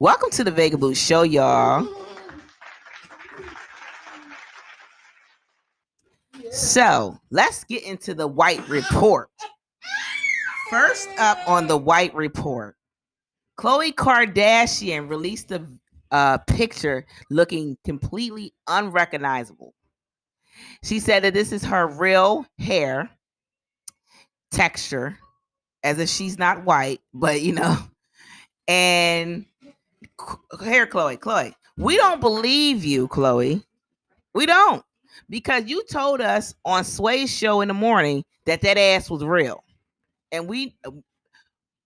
Welcome to the Vega Boo Show, y'all. So let's get into the White Report. First up on the White Report, Khloe Kardashian released a uh, picture looking completely unrecognizable. She said that this is her real hair texture, as if she's not white, but you know, and here, Khloe, Khloe, we don't believe you, Khloe. We don't because you told us on Sway's show in the morning that that ass was real, and we,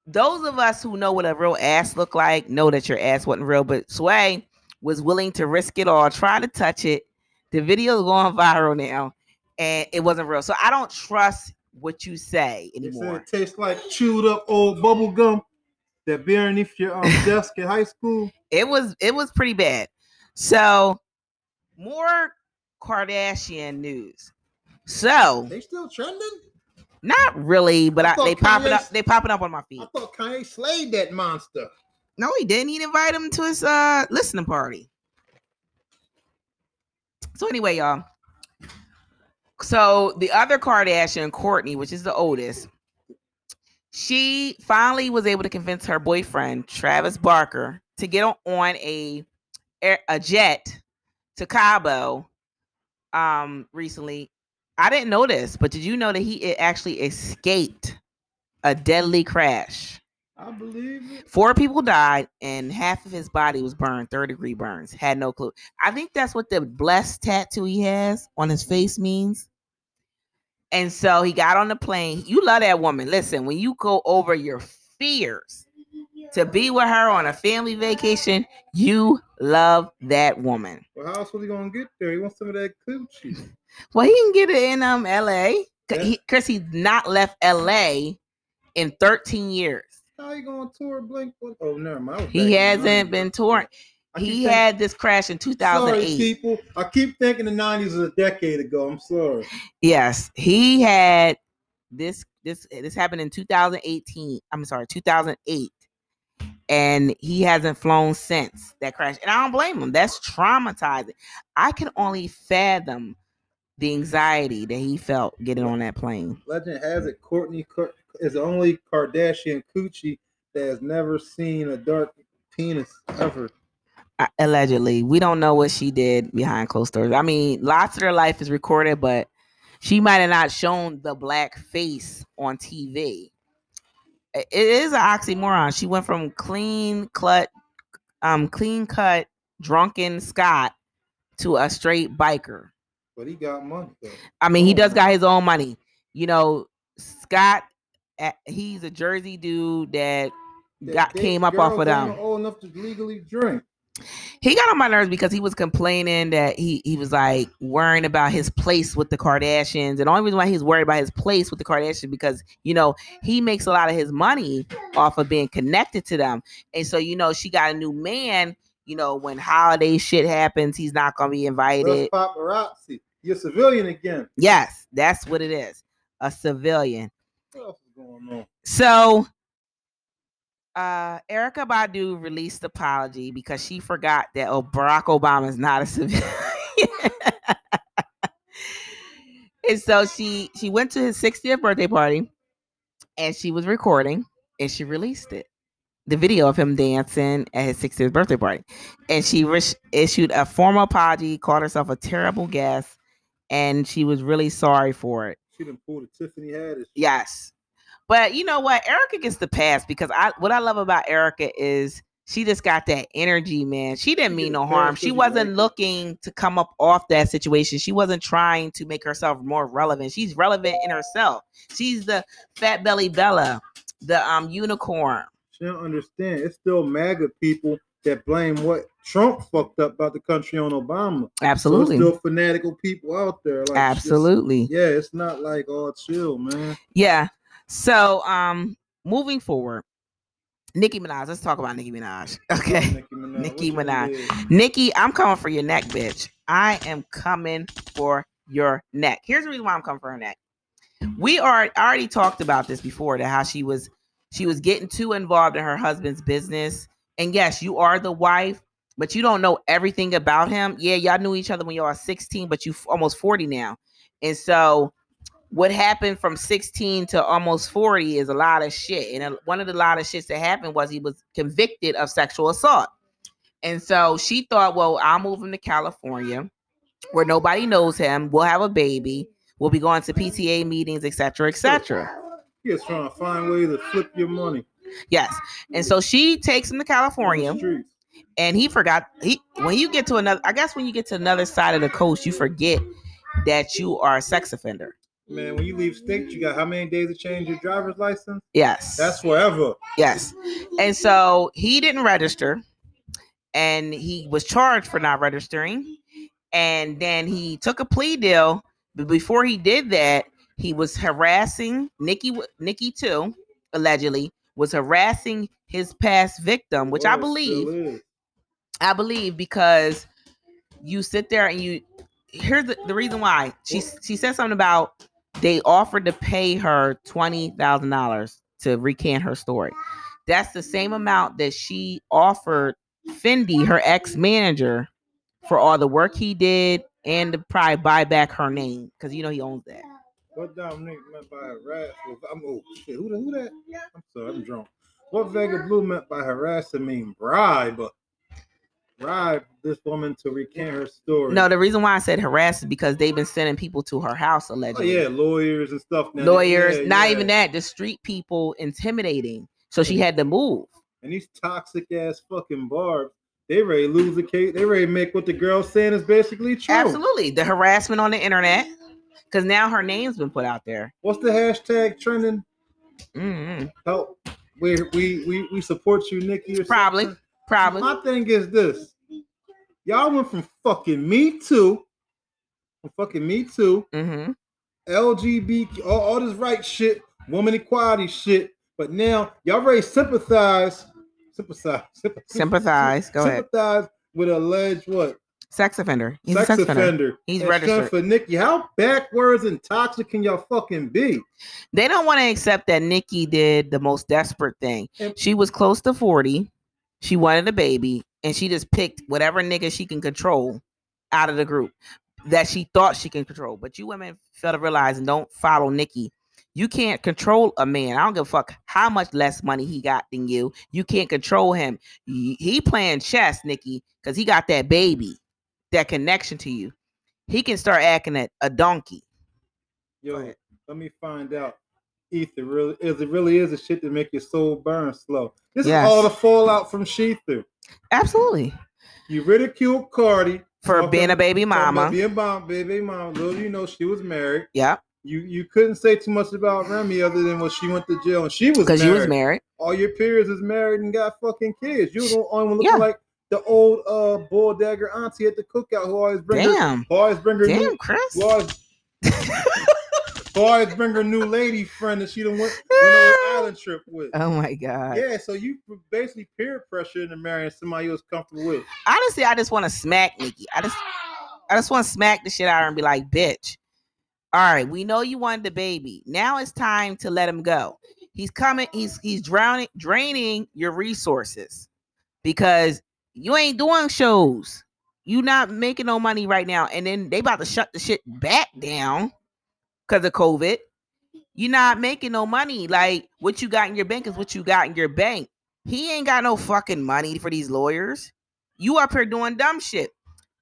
those of us who know what a real ass look like, know that your ass wasn't real. But Sway was willing to risk it all, try to touch it. The video is going viral now, and it wasn't real. So I don't trust what you say anymore. it tastes like chewed up old bubble gum that underneath your um, desk in high school. it was it was pretty bad. So more Kardashian news. So They still trending? not really, but I I, they popping Kanye's- up. They popping up on my feed. I thought Kanye slayed that monster. No, he didn't. He invited him to his uh listening party. So anyway, y'all. So the other Kardashian, Kourtney, which is the oldest, she finally was able to convince her boyfriend Travis Barker to get on, a a jet to Cabo um recently. I didn't know this, but did you know that he it actually escaped a deadly crash? I believe it. Four people died, and half of his body was burned, third degree burns. Had no clue. I think that's what the blessed tattoo he has on his face means. And so he got on the plane. You love that woman. Listen, when you go over your fears to be with her on a family vacation, you love that woman. Well, how else was he gonna get there? He wants some of that coochie. Well, he can get it in um LA. Yeah. He, Kris, he's not left LA in 13 years. How you gonna tour Blink? Oh, never mind. I was back He hasn't been touring. He had this crash in Sorry, 2008. people. I keep thinking the '90s was a decade ago. I'm sorry. Yes, he had this this this happened in 2018. I'm sorry, 2008. And he hasn't flown since that crash. And I don't blame him. That's traumatizing. I can only fathom the anxiety that he felt getting on that plane. Legend has it Kourtney is the only Kardashian coochie that has never seen a dark penis ever. Allegedly, we don't know what she did behind closed doors. I mean, lots of her life is recorded, but she might have not shown the black face on TV. It is an oxymoron. She went from clean cut, um, clean cut, drunken Scott to a straight biker. But he got money though. I mean, he does got his own money. You know, Scott, he's a Jersey dude that That got they- came up off of them. Old enough to legally drink. He got on my nerves because he was complaining that he he was like worrying about his place with the Kardashians, and the only reason why he's worried about his place with the Kardashians because you know he makes a lot of his money off of being connected to them, and so you know she got a new man. You know when holiday shit happens, he's not gonna be invited. paparazzi. You're a civilian again. Yes, that's what it is, a civilian. What else is going on? So uh Erykah Badu released apology because she forgot that oh, Barack Obama is not a civilian. and so she she went to his 60th birthday party and she was recording and she released it. The video of him dancing at his 60th birthday party. And she ris- issued a formal apology, called herself a terrible guest, and she was really sorry for it. She didn't pull the Tiffany Haddish. Yes. But you know what? Erykah gets the pass because I what I love about Erykah is she just got that energy, man. She didn't mean no harm. She wasn't looking to come up off that situation. She wasn't trying to make herself more relevant. She's relevant in herself. She's the fat belly Bella, the um unicorn. She don't understand. It's still MAGA people that blame what Trump fucked up about the country on Obama. Absolutely. it's still fanatical people out there. Like, Absolutely. yeah, it's not like all chill, man. Yeah. So um moving forward, Nicki Minaj. Let's talk about Nicki Minaj. Okay. Nicki Minaj. Nicki Minaj. did? Nicki, I'm coming for your neck, bitch. I am coming for your neck. Here's the reason why I'm coming for her neck. we are already talked about this before that how she was she was getting too involved in her husband's business and yes you are the wife but you don't know everything about him yeah y'all knew each other when y'all were 16 but you almost 40 now and so what happened from 16 to almost 40 is a lot of shit. And a, one of the lot of shits that happened was he was convicted of sexual assault. And so she thought well i'll move him to california where nobody knows him. We'll have a baby. We'll be going to pta meetings etc etc He is trying to find ways to flip your money. Yes. And so she takes him to California and he forgot he when you get to another I guess when you get to another side of the coast, you forget that you are a sex offender. Man, when you leave state, you got how many days to change your driver's license? Yes. That's forever. yes. And so he didn't register and he was charged for not registering. And then he took a plea deal. But before he did that, he was harassing Nicki Nicki too, allegedly, was harassing his past victim, which I oh, believe. I believe because you sit there and you here's the, the reason why she she said something about they offered to pay her twenty thousand dollars to recant her story. That's the same amount that she offered Fendi, her ex manager, for all the work he did and to probably buy back her name because you know he owns that. What Dominic meant by harass I'm oh shit, who, who that? I'm sorry, I'm drunk. What Vega Blue meant by harassing mean bribe. Bribe this woman to recant her story. No, the reason why I said harass is because they've been sending people to her house allegedly. oh, yeah, lawyers and stuff. now. lawyers, Yeah, not yeah. even that, the street people intimidating. So she had to move. And these toxic ass fucking barbs, they ready to lose the case. They ready to make what the girl's saying is basically true. Absolutely. The harassment on the internet. Because now her name's been put out there. What's the hashtag trending? Mhm. Help. We we we, we support you, Nicki. Or Probably. something? Probably. My thing is this: y'all went from fucking Me Too, from fucking Me Too, hmm LGBT, all, all this right shit, woman equality shit, but now y'all ready sympathize, sympathize, sympathize, Sympathize. Go ahead. sympathize with alleged what Sex offender. He's sex, sex offender. offender. He's and registered. for Nicki. How backwards and toxic can y'all fucking be? They don't want to accept that Nicki did the most desperate thing. And- She was close to 40. She wanted a baby. And she just picked whatever nigga she can control out of the group that she thought she can control. But you women fail to realize and don't follow Nicki. You can't control a man. I don't give a fuck how much less money he got than you. You can't control him. He playing chess, Nicki, because he got that baby, that connection to you. He can start acting at a donkey. Yo, let me find out. Ether really is it really is a shit to make your soul burn slow. This Yes. is all the fallout from Shether. Absolutely. You ridiculed Cardi For being a baby mama. Being mom, baby mama. Little you know she was married. Yep. You you couldn't say too much about Remy other than when she went to jail and she was Because you was married. All your peers is married and got fucking kids. You the only one looking Yeah. like the old uh bull dagger auntie at the cookout who always bring her Damn. who always bring her new Damn, Kris. who always, always bring her new lady friend that she done went, went on an island trip with. Oh my God. Yeah, so you basically peer pressure into marrying somebody you was comfortable with. Honestly, I just want to smack Nicki. I just I just want to smack the shit out of her and be like, bitch. All right, we know you wanted the baby. Now it's time to let him go. He's coming, he's he's drowning, draining your resources because you ain't doing shows. You not making no money right now. And then they about to shut the shit back down because of COVID. You're not making no money. Like what you got in your bank is what you got in your bank. He ain't got no fucking money for these lawyers. You up here doing dumb shit.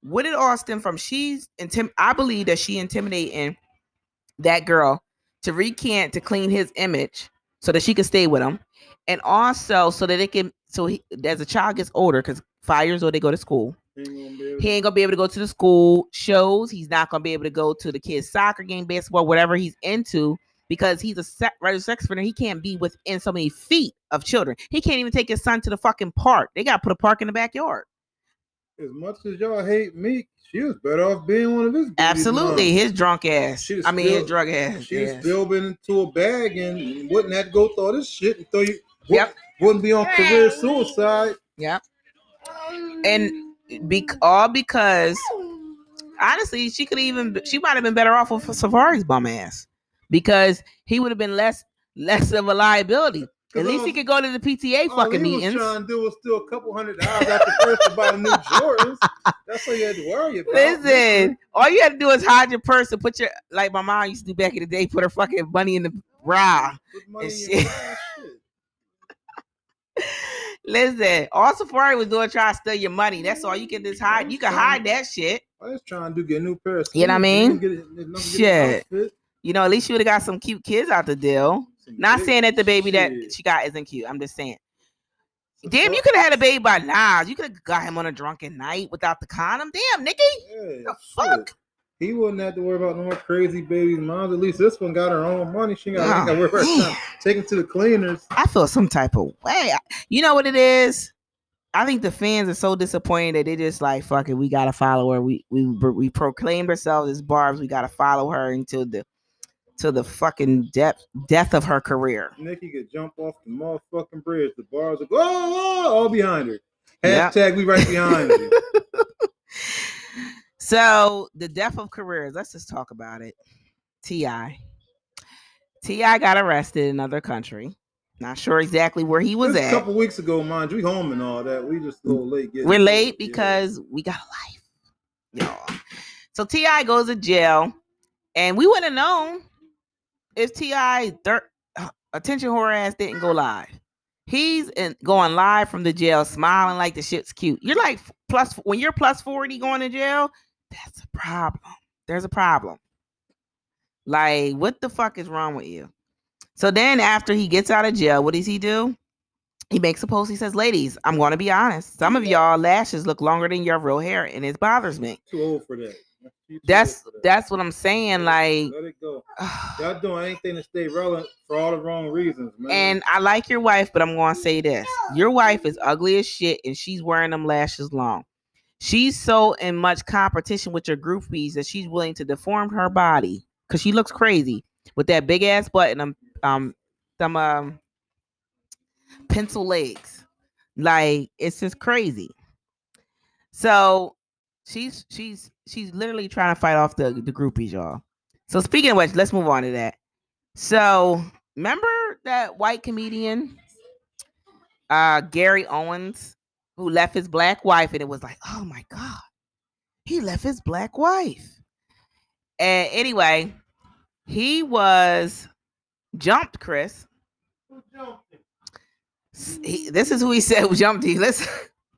What did stem from? She's intim. I believe that she intimidating that girl to recant to clean his image so that she can stay with him, and also so that it can. So he, as a child gets older, because five years old they go to school. Ain't gonna be able He ain't gonna be able to go to the school shows. He's not gonna be able to go to the kids' soccer game, basketball, whatever he's into, because he's a se- registered sex offender. He can't be within so many feet of children. He can't even take his son to the fucking park. They gotta put a park in the backyard. as much as y'all hate me, she was better off being one of his. Absolutely, moms. his drunk ass. She was I mean, still- his drug ass. She'd still been into a bag and wouldn't have to go through all this shit and throw you. Yep. Wouldn't be on career suicide. Yep. And be all because honestly, she could even she might have been better off with Safaree's bum ass. because he would have been less less of a liability. At least he could go to the PTA all oh, fucking he meetings. was trying to do was steal a couple hundred dollars after first to buy new Jordans. That's all you had to worry about. Listen, all you had to do is hide your purse and put your like my mom used to do back in the day, put her fucking money in the bra. Put money and in shit. Listen, all Safaree was doing trying to steal your money. That's all you can just hide. You can hide that shit. I was trying to do get a new pair of You know what I mean? Get it- get Shit. You know, at least you would have got some cute kids out the deal. some Not saying that the baby that she got isn't cute. I'm just saying. Some Damn, you could have had a baby by now. You could have got him on a drunken night without the condom. Damn, Nicki. Yeah, The shit. fuck? He wouldn't have to worry about no more crazy babies. Moms, at least this one got her own money. She got, Oh, got to worry about trying to take him to the cleaners. I feel some type of way. You know what it is? I think the fans are so disappointed that they just like fuck it. We gotta follow her. We we we proclaimed ourselves as Barb's. We gotta follow her until the to the fucking depth death of her career. Nicki could jump off the motherfucking bridge. The bars go, oh, oh, all behind her. Yep. Hashtag we right behind you. So the death of careers. Let's just talk about it. Ti. T.I. got arrested in another country. Not sure exactly where he was a at. couple weeks ago, mind you, we home and all that. We just a little late. We're late yeah. because we got a life, y'all. So T.I. goes to jail, and we wouldn't have known if T.I. thir- uh, attention horror ass didn't go live. He's in, going live from the jail, smiling like the shit's cute. You're like plus when you're plus forty going to jail. That's a problem. There's a problem. Like, what the fuck is wrong with you? So then, after he gets out of jail, what does he do? He makes a post. He says, "Ladies, I'm going to be honest. Some of y'all lashes look longer than your real hair, and it bothers me." Too old for that. That's for that. that's what I'm saying. Like, Let it go. Y'all doing anything to stay relevant for all the wrong reasons, man. and I like your wife, but I'm going to say this: your wife is ugly as shit, and she's wearing them lashes long. She's so in much competition with your groupies that she's willing to deform her body because she looks crazy with that big ass butt and them um them um pencil legs. Like it's just crazy. So she's she's she's literally trying to fight off the the groupies, y'all. So speaking of which, let's move on to that. So remember that white comedian, uh, Gary Owens, who left his black wife, and it was like, oh my god, he left his black wife. And anyway, he was jumped, Chris. He- this is who he said jumped you. Listen,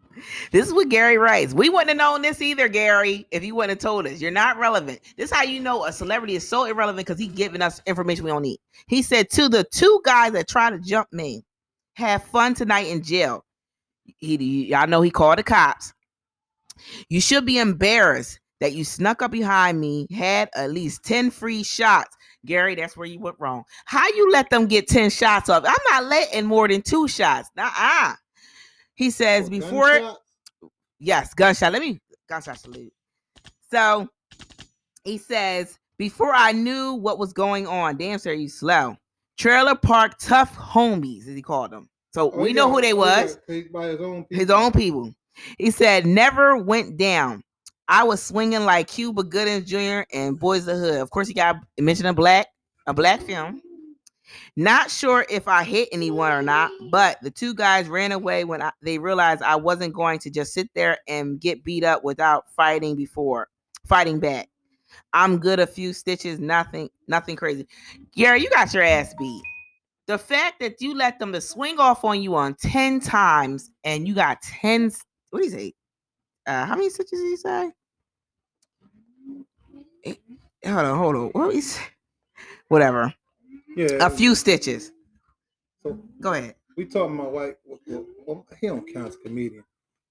this is what Gary writes. We wouldn't have known this either, Gary, if you wouldn't have told us. You're not relevant. This is how you know a celebrity is so irrelevant because he's giving us information we don't need. He said to the two guys that tried to jump me, have fun tonight in jail. He, y'all know he called the cops. You should be embarrassed that you snuck up behind me, had at least 10 free shots. Gary, that's where you went wrong. How you let them get 10 shots off? I'm not letting more than two shots. Nah, He says Oh, before gunshots? yes, gunshot. Let me gunshot salute. So he says, before I knew what was going on, damn sir, you slow. Trailer park tough homies, as he called them. So Oh, we know got- who they was. his own His people. own people. He said, never went down. I was swinging like Cuba Gooding Jr. and Boys of the Hood. Of course, he got mentioned a black, a black film. Not sure if I hit anyone or not, but the two guys ran away when I, they realized I wasn't going to just sit there and get beat up without fighting before fighting back. I'm good a few stitches, nothing, nothing crazy. Gary, you got your ass beat. The fact that you let them to swing off on you on 10 times and you got 10, what do you say? Uh, how many stitches did he say? Hold on, hold on. What is? Whatever. Yeah. A few stitches. So Go ahead. we talking about white. Well, he don't count as a comedian.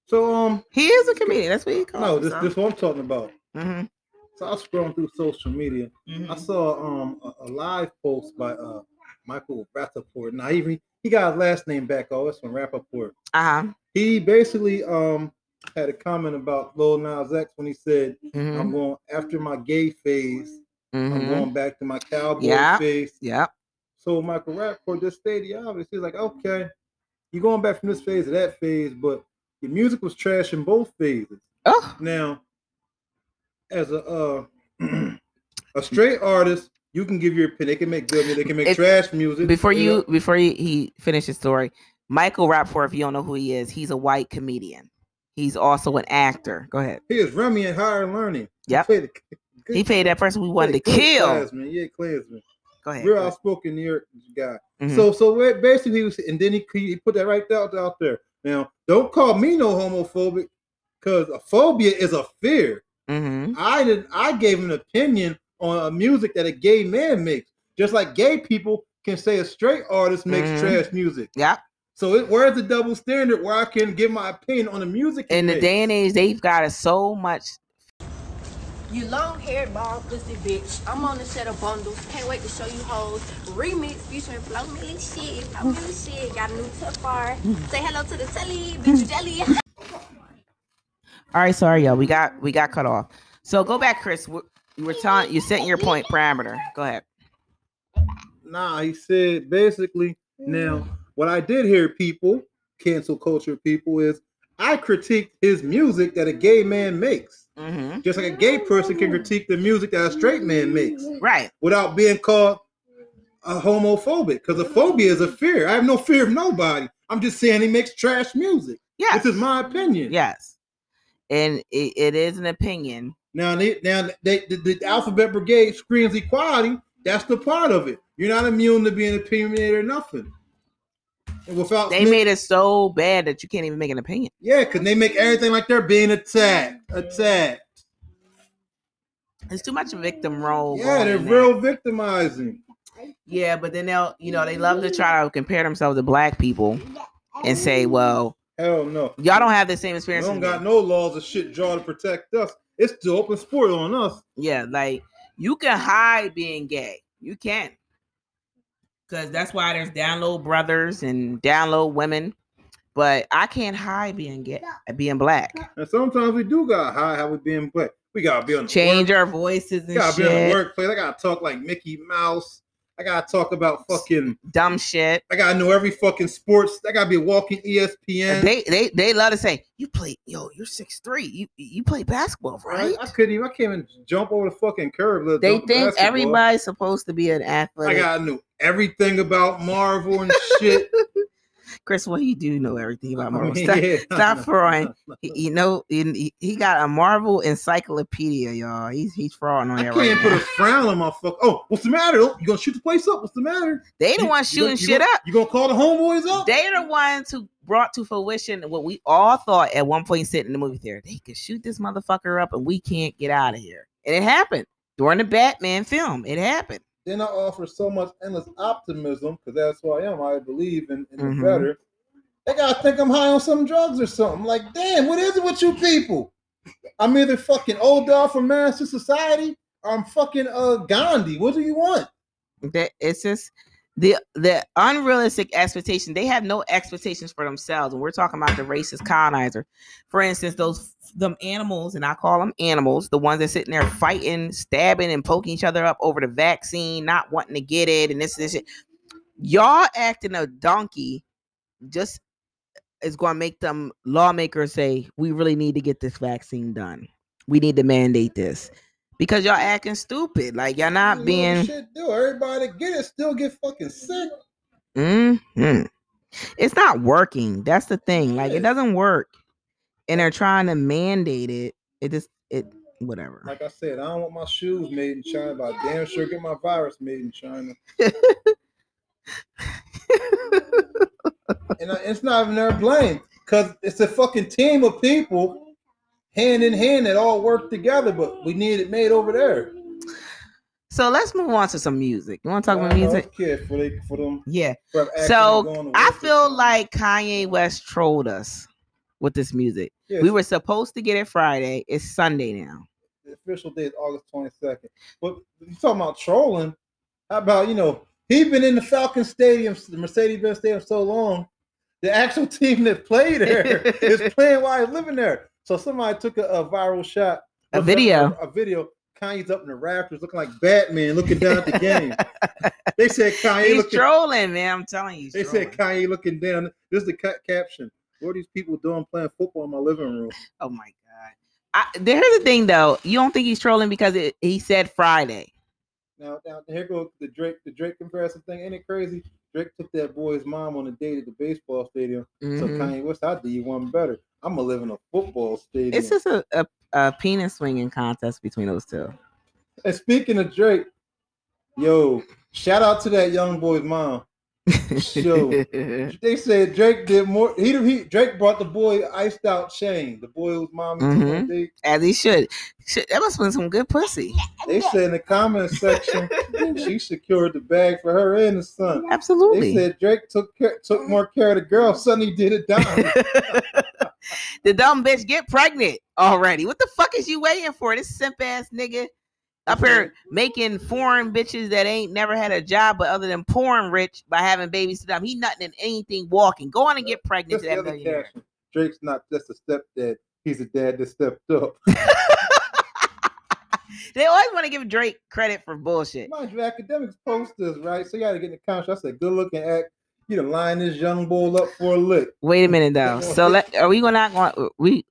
So um, He is a comedian. That's what he calls no, this himself. this what I'm talking about. Mhm, So I was scrolling through social media. I mhm. saw um a, a live post by uh Michael Rapaport. Now he he got his last name back. Oh, it's from Rapaport. Uh-huh. He basically um had a comment about Lil Nas X when he said, mhm, "I'm going after my gay phase. I'm mhm. going back to my cowboy Yeah. phase." Yep. So Michael Rapaport just stated the obvious. He's like, "Okay, you're going back from this phase to that phase, but your music was trash in both phases." Oh, Now, as a uh, a straight artist You can give your opinion. They can make good music. They can make It- trash music. Before you know? before he, he finished his story, Michael Rapaport, if you don't know who he is, he's a white comedian. He's also an actor. Go ahead. he is Remy and Higher Learning. Yep. He a- He paid that person we wanted to kill. Klansman. Yeah, Klansman. Go ahead. Real go ahead. outspoken New York guy. Mhm. So so basically he was, and then he he put that right out out there. Now don't call me no homophobic, because a phobia is a fear. Mhm. I did I gave an opinion on a music that a gay man makes, just like gay people can say a straight artist makes Mhm. trash music. Yeah. So it, where's the double standard where I can give my opinion on the music? he In the day and age, they've got us so much. You long haired bald pussy bitch. I'm on the set of bundles. Can't wait to show you hoes. Remix featuring Flo Milli shit. Flo Milli shit. Got a new tip bar. Say hello to the telly. Bitch jelly. All right, sorry, y'all. We got we got cut off. So go back, Kris. You were telling you setting your point parameter. Go ahead. Nah, he said basically. Now, what I did hear people, cancel culture people, is I critique his music that a gay man makes, hmm just like a gay person can critique the music that a straight man makes, Right. without being called a homophobic. Because a phobia is a fear. I have no fear of nobody. I'm just saying he makes trash music. Yeah. This is my opinion. Yes. And it, it is an opinion. Now, they, now they, the, the Alphabet Brigade screams equality. That's the part of it. You're not immune to being opinionated or nothing. And without They made it so bad that you can't even make an opinion. yeah, because they make everything like they're being attacked, attacked. It's too much victim role. Yeah, they're real victimizing. Yeah, but then they'll, you know, they love to try to compare themselves to black people and say, well, Hell no. y'all don't have the same experience. We don't got me. no laws of shit draw to protect us. It's the open sport on us. Yeah, like you can hide being gay. You can. Because that's why there's download brothers and download women. But I can't hide being gay, being black. And sometimes we do got high how we being black. We gotta be on the Change work, our voices and gotta be on the shit. workplace. I gotta talk like Mickey Mouse. I gotta talk about fucking Dumb shit. I gotta know every fucking sports. I gotta be a walking ESPN. They they they love to say, You play yo, you're six three. You you play basketball, right? I, I couldn't even. I can't even jump over the fucking curb. They think basketball. everybody's supposed to be an athlete. I gotta know everything about Marvel and shit. Kris, well, you do know everything about Marvel. Stop, yeah. stop. He, you know, he, he got a Marvel encyclopedia, y'all. He's he's frauding on I that can't right put now. a frown on my fuck. Oh, what's the matter? Oh, you gonna shoot the place up? What's the matter? They the ones you gonna- shooting you shit gonna- up. You gonna call the homeboys up? They the ones who brought to fruition what we all thought at one point sitting in the movie theater. They could shoot this motherfucker up and we can't get out of here. And it happened during the Batman film. It happened. Then I offer so much endless optimism because that's who I am. I believe in, in Mhm. the better. They gotta think I'm high on some drugs or something. Like, damn, what is it with you people? I'm either fucking old dog from Master Society or I'm fucking uh Gandhi. What do you want? That it's just the the unrealistic expectation. They have no expectations for themselves. And we're talking about the racist colonizer. For instance, those them animals, and I call them animals, the ones that sitting there fighting, stabbing, and poking each other up over the vaccine, not wanting to get it, and this this shit. Y'all acting a donkey just is going to make them lawmakers say we really need to get this vaccine done. We need to mandate this because y'all acting stupid. Like y'all not You being. shit do. Everybody get it still get fucking sick. hmm It's not working. That's the thing. Like it doesn't work, and they're trying to mandate it. It just it whatever. Like I said, I don't want my shoes made in China, but I damn sure get my virus made in China. and I, it's not even their blame because it's a fucking team of people hand in hand that all worked together, but we need it made over there. So let's move on to some music. You want to talk about music? for, they, for them. Yeah. So accidentally going to I feel like Kanye West trolled us with this music. Yes, We were supposed to get it Friday. It's Sunday now. the official date is August 22nd. But you talking about trolling? How about you know he been in the Falcon Stadium, the Mercedes-Benz Stadium, so long. The actual team that played there is playing while he's living there. So somebody took a, a viral shot, A video. a, a video. Kanye's up in the rafters, looking like Batman, looking down at the game. they said Kanye He's looking. trolling, man. I'm telling you. They said. Kanye looking down. This is the ca- caption. What are these people doing playing football in my living room? Oh my god. I, here's the thing, though. You don't think he's trolling because it, he said Friday. Now, now here goes the Drake, the Drake comparison thing. Ain't it crazy? Drake took that boy's mom on a date at the baseball stadium. So Mhm. Kanye West, I do you one better. I'm gonna live in a football stadium. It's just a, a, a penis swinging contest between those two. and speaking of Drake, yo, shout out to that young boy's mom. Yo, they said Drake did more. He, he Drake brought the boy iced out Shane, the boy whose mom he took on a Mhm. date. As he should. Shit, that must have been some good pussy. They said in the comment section she secured the bag for her and the son. Absolutely. They said Drake took care, took more care of the girl. Sonny did it down. the dumb bitch get pregnant already. What the fuck is you waiting for? This simp ass nigga up here making foreign bitches that ain't never had a job but other than porn rich by having babies to them. He nothing in anything walking. Go on and get pregnant That's to that millionaire. Drake's not just a stepdad. He's a dad that stepped up. They always want to give Drake credit for bullshit. Mind you, Akademiks post this, right? So you got to get in the comments. I said, good looking act. You done line this young bull up for a lick. Wait a minute though. So let are we gonna not going we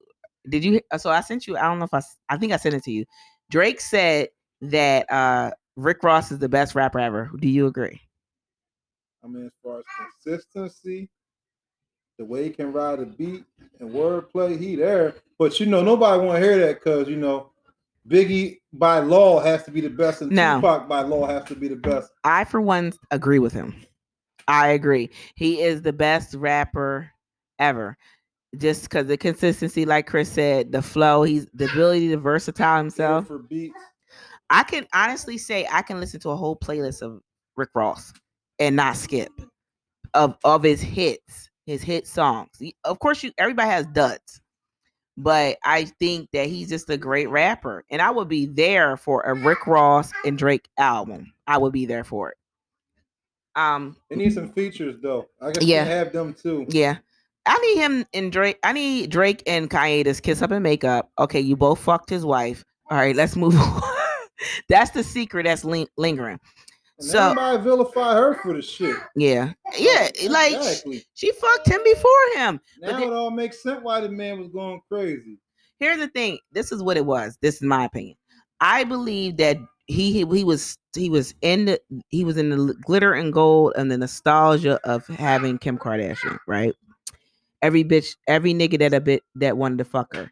did you uh, so I sent you I don't know if I I think I sent it to you. Drake said that uh Rick Ross is the best rapper ever. Do you agree? I mean, as far as consistency, the way he can ride a beat and wordplay, he there. But you know, nobody want to hear that because you know, Biggie by law has to be the best, and No. Tupac by law has to be the best. I for one agree with him. I agree. He is the best rapper ever. Just because the consistency, like Kris said, the flow, he's the ability to versatile himself. for beats. I can honestly say I can listen to a whole playlist of Rick Ross and not skip of of his hits, his hit songs. He- Of course, you everybody has duds, but I think that he's just a great rapper, and I would be there for a Rick Ross and Drake album. I would be there for it. Um, It needs some features though. I guess Yeah. yeah. have them too. yeah. I need him and Drake. I need Drake and Kanye to kiss up and make up. Okay, you both fucked his wife. All right, let's move on. That's the secret that's ling- lingering. And So- everybody vilify her for the shit. Yeah, yeah. Like exactly. she fucked him before him. Now then- it all makes sense why the man was going crazy. Here's the thing. This is what it was. This is my opinion. I believe that he he, he was he was in the he was in the glitter and gold and the nostalgia of having Kim Kardashian, right? Every bitch, every nigga that a bit that wanted to fuck her.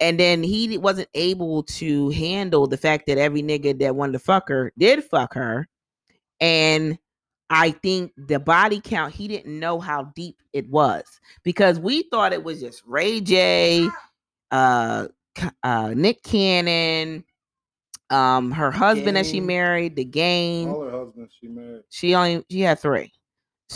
And then he wasn't able to handle the fact that every nigga that wanted to fuck her did fuck her. And I think the body count, he didn't know how deep it was because we thought it was just Ray J, uh, uh, Nick Cannon, um, her husband that she married, the game. All her husbands she married. She only she had three.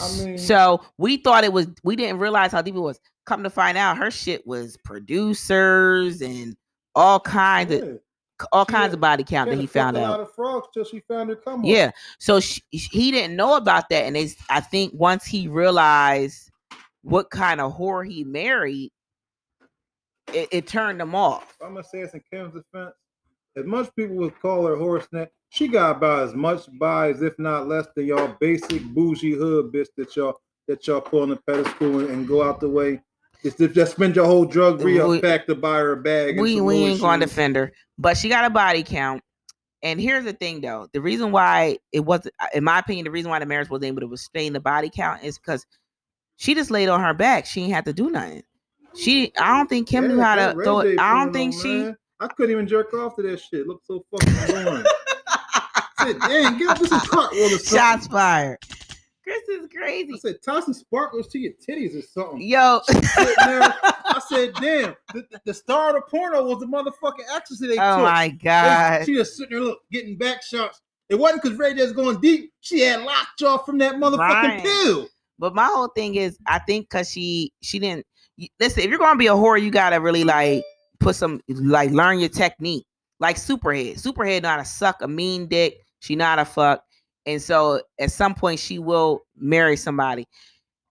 I mean- so we thought it was. We didn't realize how deep it was. Come to find out, her shit was producers and all kinds of all She kinds had- of body count that he found a out. lot of frogs till she found her come. Yeah. So she, he didn't know about that, and it's, I think once he realized what kind of whore he married, it, it turned him off. I'm gonna say it's in Kim's defense. As much people would call her horse snap, she got about as much buys, if not less, than y'all basic bougie hood bitch that y'all that y'all put on the pedestal and, and go out the way. It's to just spend your whole drug re-up pack to buy her a bag. we we ain't going to defend her, but she got a body count. And here's the thing, though: the reason why it wasn't, in my opinion, the reason why the marriage wasn't able to sustain the body count is because she just laid on her back. She ain't had to do nothing. She, I don't think Kim knew how to throw it. I don't think she. I couldn't even jerk off to that shit. Looked so fucking boring. I said, "Damn, get up with some cartwheel or something." Shots fired. Kris is crazy. I said, "Toss some sparklers to your titties or something." Yo, there, I said, "Damn, the, the- star of the porno was the motherfucking actress that they oh took." my They- god. She just sitting there, look, getting back shots. It wasn't because Ray J's going deep. She had lockjaw from that motherfucking Right. pill. But my whole thing is, I think because she she didn't listen. If you're gonna be a whore, you gotta really like put some like learn your technique. Like Superhead, Superhead not a suck a mean dick. She not a fuck, and so at some point she will marry somebody.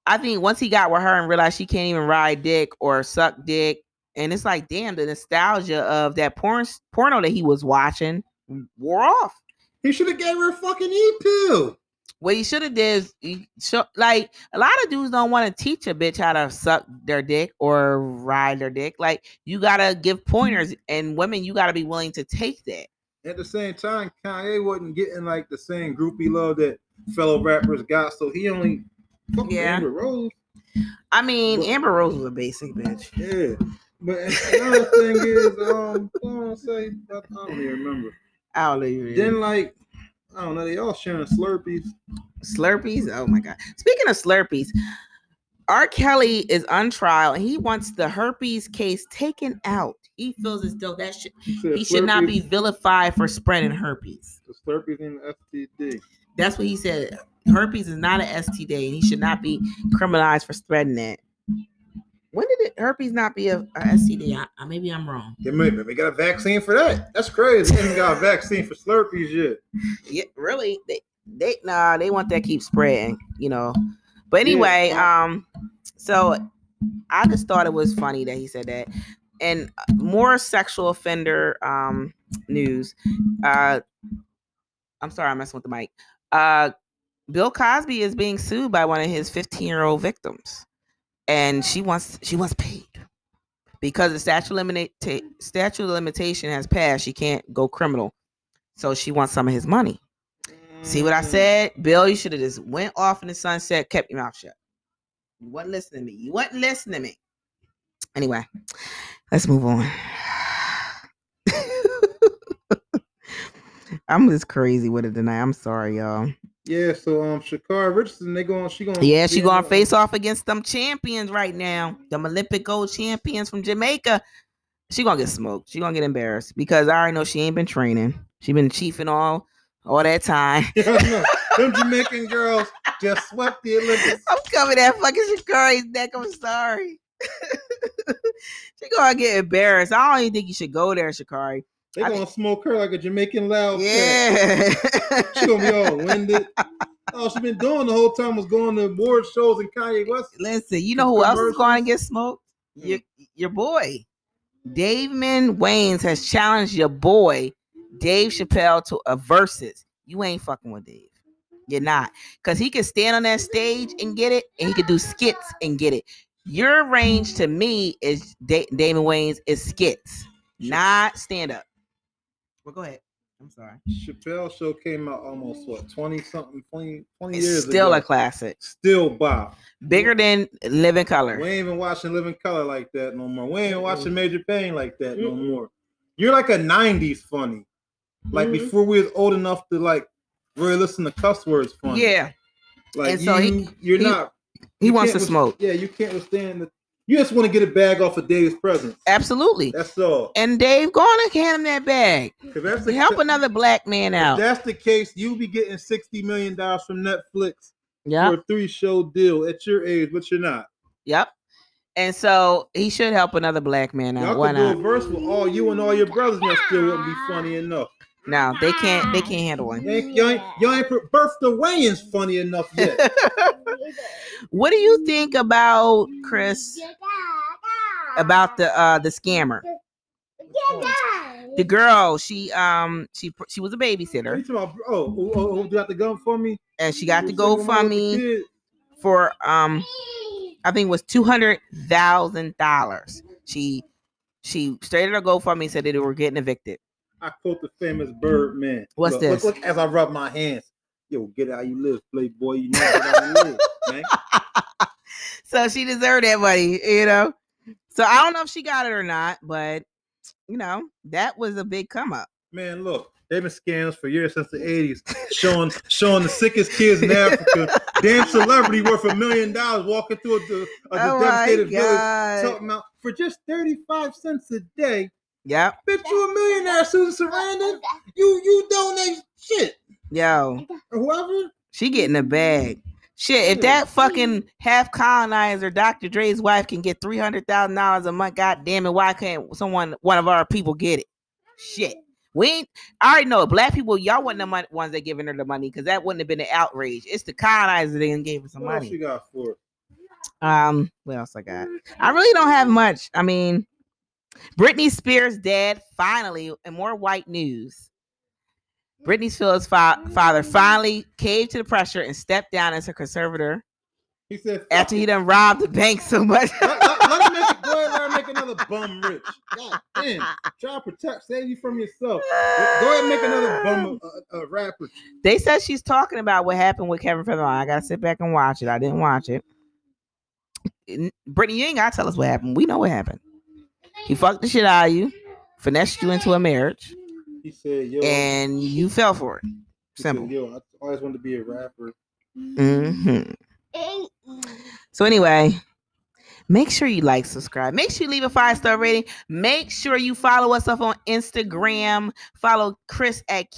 I think once he got with her and realized she can't even ride dick or suck dick, and it's like, damn, the nostalgia of that porn porno that he was watching wore off. He should have gave her a fucking E pill. What he should have did is he show, like a lot of dudes don't want to teach a bitch how to suck their dick or ride their dick. Like you gotta give pointers, and women you gotta be willing to take that. At the same time, Kanye wasn't getting like the same groupie love that fellow rappers got, so he only Yeah. Amber Rose. I mean, But- Amber Rose was a basic bitch. Yeah. But another thing is, um, I to say, I don't even remember. I don't you Then like, I don't know, they all sharing Slurpees. Slurpees. Oh my god. Speaking of Slurpees, R. Kelly is on trial and he wants the herpes case taken out. He feels as though that should he should not be vilified for spreading herpes. the Slurpees in STD. That's what he said. Herpes is not an STD and he should not be criminalized for spreading it. When did it, herpes not be a, a STD? I, I- maybe I'm wrong. They may they got a vaccine for that. That's crazy. They ain't got a vaccine for Slurpees yet. Yeah, really? They they nah, they want that keep spreading, you know. But anyway, Yeah. um, so I just thought it was funny that he said that. And uh, more sexual offender um news. Uh I'm sorry, I'm messing with the mic. Uh Bill Cosby is being sued by one of his 15 year old victims, and she wants she wants paid because the statute of statute of limitation has passed. She can't go criminal, so she wants some of his money. See what I Mm. said, Bill? You should have just went off in the sunset, kept your mouth shut. You wasn't listening to me. You wasn't listening to me. Anyway, let's move on. I'm just crazy with it tonight. I'm sorry, y'all. Yeah, so um Sha'Carri Richardson, they going she gonna Yeah, she gonna face off against them champions right now. Them Olympic gold champions from Jamaica. She gonna get smoked. She gonna get embarrassed because I already know she ain't been training. She been chiefing all all that time. Yeah. Them Jamaican girls just swept the Olympics. I'm coming at fucking Sha'Carri's neck. I'm sorry. she gonna get embarrassed. I don't even think you should go there, Sha'Carri. They I gonna smoke her like a Jamaican loud. Yeah. She gonna be all winded. All she been doing the whole time was going to award shows and Kanye West. Listen, you know who else is going to get smoked? Hmm. Your your boy, Damon Wayans has challenged your boy Dave Chappelle to a versus. You ain't fucking with Dave. You're not, because he can stand on that stage and get it, and he can do skits and get it. Your range to me is da- Damon Wayans is skits, not stand up. Well, go ahead. I'm sorry. Chappelle show came out almost what 20 something 20, 20 It's years still ago. a classic, still Bob. bigger than Living Color. We ain't even watching Living Color like that no more. We ain't watching Major Payne like that no more. You're like a 90s funny. Like Mhm. before we was old enough to like really listen to cuss words funny. Yeah, Like And so you, he- you're he- not he wants to smoke. Yeah, you can't withstand the you just want to get a bag off of Dave's presence. Absolutely. That's all. And Dave, go on and hand him that bag. That's the Help another black man if out. that's the case, you'll be getting 60 million dollars from Netflix Yep. for a three show deal at your age, but you're not. Yep. And so he should help another black man out. Y'all Why could do a not? verse with all you and all your brothers, and that still wouldn't be funny enough. No, they can't. They can't handle one. Y'all ain't, ain't, put Bertha Wayans funny enough yet. what do you think about Kris? About the uh the scammer, the girl. She um she she was a you babysitter about? Oh, oh, oh, oh, you got the gun for me? and she got the Single mom with the GoFundMe for um I think it was two hundred thousand dollars. She she stated her GoFundMe and said that they were getting evicted. I quote the famous Birdman. What's look, this? Look, look as I rub my hands. Yo, get how you live, playboy. You know how you live, man. so she deserved that money, you know. So I don't know if she got it or not, but you know that was a big come up. Man, look, they've been scams for years since the 80s, showing showing the sickest kids in Africa. Damn celebrity worth a million dollars walking through a, a, Oh devastated village talking about for just 35 cents a day. Yep, Bitch, you a millionaire, Susan Sarandon. You you donate shit. yo, Or whoever. she getting a bag. Shit, if that fucking half colonizer Dr. Dre's wife can get three hundred thousand dollars a month, god damn it, why can't someone one of our people get it? Shit. We ain't I already know black people, y'all wasn't the mon- ones that giving her the money because that wouldn't have been an outrage. It's the colonizer that gave her some What else money. you got for it? Um, what else I got? I really don't have much. I mean, Britney Spears' dad finally, and more white news. Britney Spears' fa- father finally caved to the pressure and stepped down as her conservator He said, after he done robbed the bank so much. let, let, let him make. Go ahead, let him make another bum rich. God damn. Try to protect, save you from yourself. Go ahead and make another bum a, a, a rapper. They said she's talking about what happened with Kevin Federline. I gotta sit back and watch it. I didn't watch it. Britney, you ain't gotta tell us what happened. We know what happened. He fucked the shit out of you, finessed you into a marriage, He said, yo. and you fell for it. he said, Simple. yo, I always wanted to be a rapper. Mm-hmm. So anyway, make sure you like, subscribe. Make sure you leave a five star rating. Make sure you follow us up on Instagram. Follow Kris at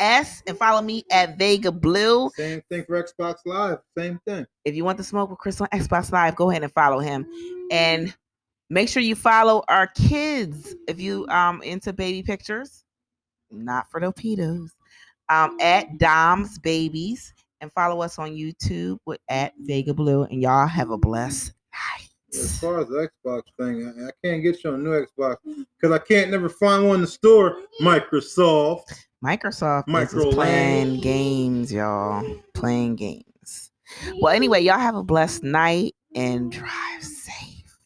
KJON8S and follow me at Vega Blue. Same thing for Xbox Live. Same thing. If you want to smoke with Kris on Xbox Live, go ahead and follow him. And make sure you follow our kids if you um into baby pictures, not for the pedos. Um, at Dom's Babies and follow us on YouTube with at Vega Blue. And y'all have a blessed night. As far as the Xbox thing, I, I can't get you a new Xbox because I can't never find one in the store. Microsoft. Microsoft Micro is playing games, y'all. Playing games. Well, anyway, y'all have a blessed night and drive safe.